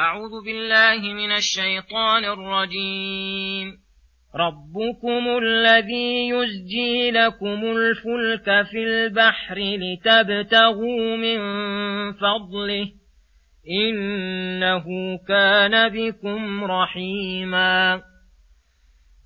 أعوذ بالله من الشيطان الرجيم. ربكم الذي يزجي لكم الفلك في البحر لتبتغوا من فضله. إنه كان بكم رحيما.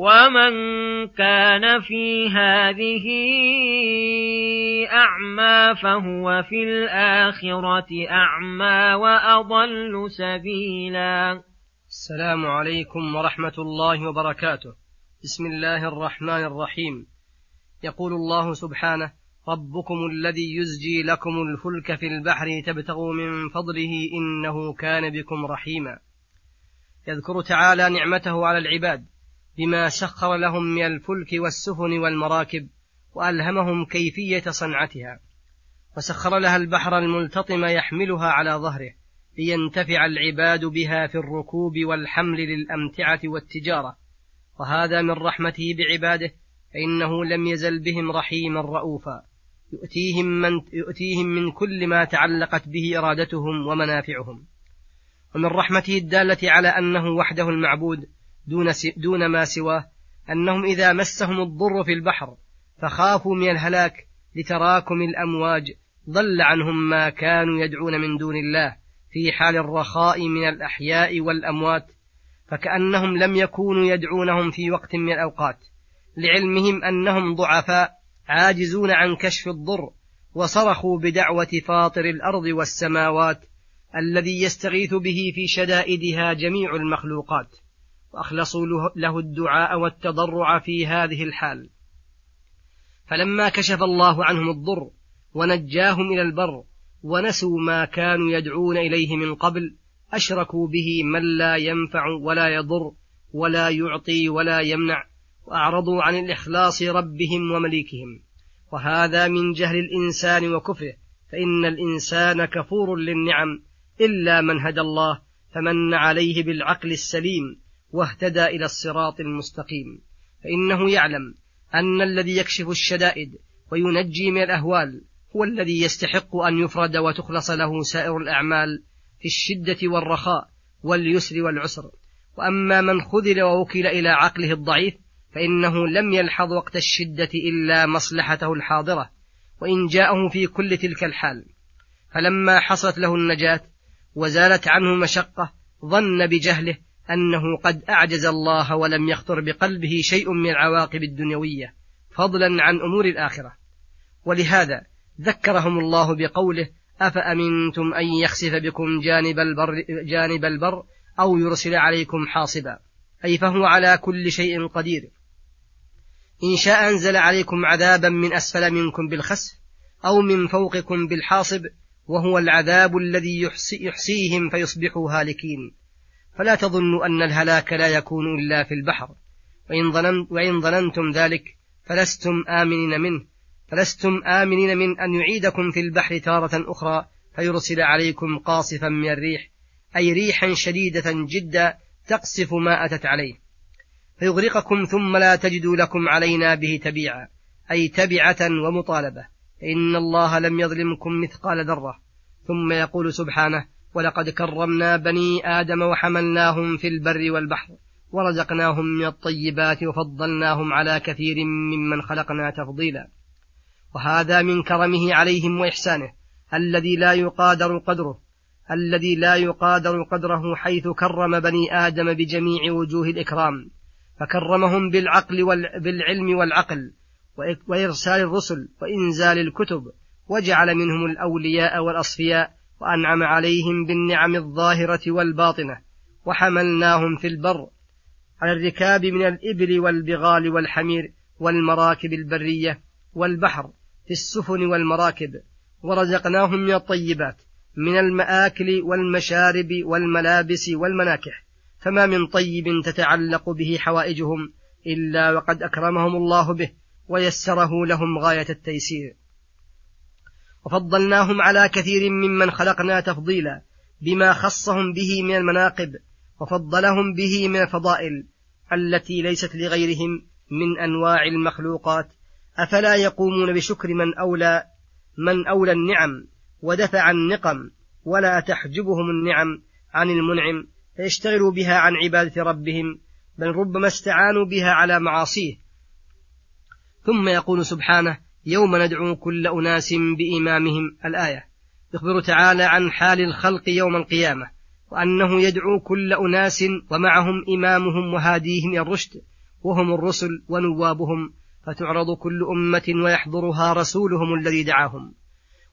ومن كان في هذه أعمى فهو في الآخرة أعمى وأضل سبيلا. السلام عليكم ورحمة الله وبركاته. بسم الله الرحمن الرحيم. يقول الله سبحانه ربكم الذي يزجي لكم الفلك في البحر تبتغوا من فضله إنه كان بكم رحيما. يذكر تعالى نعمته على العباد. بما سخر لهم من الفلك والسفن والمراكب وألهمهم كيفية صنعتها وسخر لها البحر الملتطم يحملها على ظهره لينتفع العباد بها في الركوب والحمل للأمتعة والتجارة. وهذا من رحمته بعباده فإنه لم يزل بهم رحيما رؤوفا. يؤتيهم من, يؤتيهم من كل ما تعلقت به إرادتهم ومنافعهم. ومن رحمته الدالة على أنه وحده المعبود دون, دون ما سواه أنهم إذا مسهم الضر في البحر فخافوا من الهلاك لتراكم الأمواج ضل عنهم ما كانوا يدعون من دون الله في حال الرخاء من الأحياء والأموات فكأنهم لم يكونوا يدعونهم في وقت من الأوقات لعلمهم أنهم ضعفاء عاجزون عن كشف الضر وصرخوا بدعوة فاطر الأرض والسماوات الذي يستغيث به في شدائدها جميع المخلوقات. وأخلصوا له الدعاء والتضرع في هذه الحال. فلما كشف الله عنهم الضر ونجاهم إلى البر ونسوا ما كانوا يدعون إليه من قبل أشركوا به من لا ينفع ولا يضر ولا يعطي ولا يمنع وأعرضوا عن الإخلاص ربهم ومليكهم. وهذا من جهل الإنسان وكفره فإن الإنسان كفور للنعم إلا من هدى الله فمن عليه بالعقل السليم واهتدى إلى الصراط المستقيم. فإنه يعلم أن الذي يكشف الشدائد وينجي من الأهوال هو الذي يستحق أن يفرد وتخلص له سائر الأعمال في الشدة والرخاء واليسر والعسر. وأما من خذل ووكل إلى عقله الضعيف فإنه لم يلحظ وقت الشدة إلا مصلحته الحاضرة وإن جاءه في كل تلك الحال. فلما حصلت له النجاة وزالت عنه مشقة ظن بجهله أنه قد أعجز الله ولم يخطر بقلبه شيء من العواقب الدنيوية فضلا عن أمور الآخرة. ولهذا ذكرهم الله بقوله أفأمنتم أن يخسف بكم جانب البر, جانب البر أو يرسل عليكم حاصبا؟ أي فهو على كل شيء قدير. إن شاء أنزل عليكم عذابا من أسفل منكم بالخسف أو من فوقكم بالحاصب وهو العذاب الذي يحصي يحصيهم فيصبحوا هالكين. فلا تظنوا أن الهلاك لا يكون إلا في البحر. وإن, ظنن وإن ظننتم ذلك فلستم آمنين منه. فلستم آمنين من أن يعيدكم في البحر تارة أخرى فيرسل عليكم قاصفا من الريح أي ريحا شديدة جدا تقصف ما أتت عليه. فيغرقكم ثم لا تجدوا لكم علينا به تبيعا أي تبعة ومطالبة. إن الله لم يظلمكم مثقال ذرة. ثم يقول سبحانه ولقد كرمنا بني آدم وحملناهم في البر والبحر ورزقناهم من الطيبات وفضلناهم على كثير ممن خلقنا تفضيلا. وهذا من كرمه عليهم وإحسانه الذي لا يقادر قدره الذي لا يقادر قدره حيث كرم بني آدم بجميع وجوه الإكرام فكرمهم بالعقل وال... بالعلم والعقل وإرسال الرسل وإنزال الكتب وجعل منهم الأولياء والأصفياء وأنعم عليهم بالنعم الظاهرة والباطنة وحملناهم في البر على الركاب من الإبل والبغال والحمير والمراكب البرية والبحر في السفن والمراكب ورزقناهم من الطيبات من المآكل والمشارب والملابس والمناكح فما من طيب تتعلق به حوائجهم إلا وقد أكرمهم الله به ويسره لهم غاية التيسير وفضلناهم على كثير ممن خلقنا تفضيلا بما خصهم به من المناقب وفضلهم به من الفضائل التي ليست لغيرهم من أنواع المخلوقات. أفلا يقومون بشكر من أولى من أولى النعم ودفع النقم ولا تحجبهم النعم عن المنعم فيشتغلوا بها عن عبادة ربهم بل ربما استعانوا بها على معاصيه. ثم يقول سبحانه يوم ندعو كل أناس بإمامهم. الآية يخبر تعالى عن حال الخلق يوم القيامة وأنه يدعو كل أناس ومعهم إمامهم وهاديهم الرشد وهم الرسل ونوابهم. فتعرض كل أمة ويحضرها رسولهم الذي دعاهم.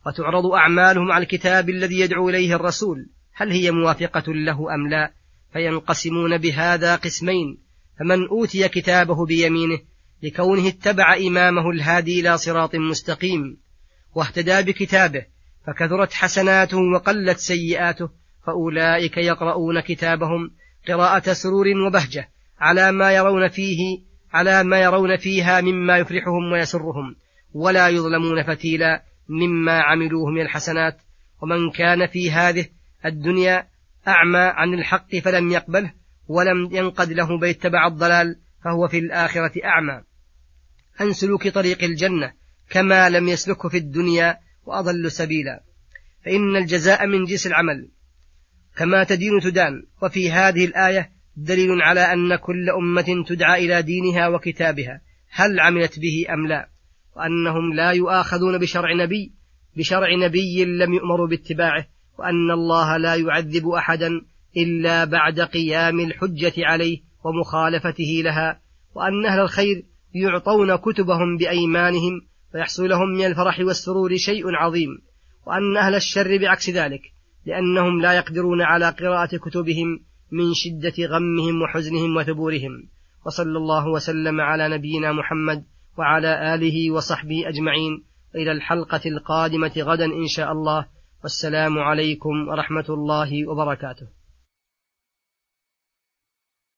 وتعرض أعمالهم على الكتاب الذي يدعو إليه الرسول هل هي موافقة له أم لا؟ فينقسمون بهذا قسمين فمن أوتي كتابه بيمينه لكونه اتبع إمامه الهادي إلى صراط مستقيم واهتدى بكتابه فكثرت حسناته وقلت سيئاته فأولئك يقرؤون كتابهم قراءة سرور وبهجة على ما يرون فيه على ما يرون فيها مما يفرحهم ويسرهم ولا يظلمون فتيلا مما عملوه من الحسنات. ومن كان في هذه الدنيا أعمى عن الحق فلم يقبله ولم ينقد له بل اتبع الضلال. فهو في الآخرة أعمى. عن سلوك طريق الجنة كما لم يسلكه في الدنيا وأضل سبيلا. فإن الجزاء من جنس العمل. كما تدين تدان. وفي هذه الآية دليل على أن كل أمة تدعى إلى دينها وكتابها. هل عملت به أم لا؟ وأنهم لا يؤاخذون بشرع نبي بشرع نبي لم يؤمروا باتباعه. وأن الله لا يعذب أحدا إلا بعد قيام الحجة عليه ومخالفته لها وأن أهل الخير يعطون كتبهم بأيمانهم فيحصل لهم من الفرح والسرور شيء عظيم وأن أهل الشر بعكس ذلك لأنهم لا يقدرون على قراءة كتبهم من شدة غمهم وحزنهم وثبورهم. وصلى الله وسلم على نبينا محمد وعلى آله وصحبه أجمعين إلى الحلقة القادمة غدا إن شاء الله. والسلام عليكم ورحمة الله وبركاته.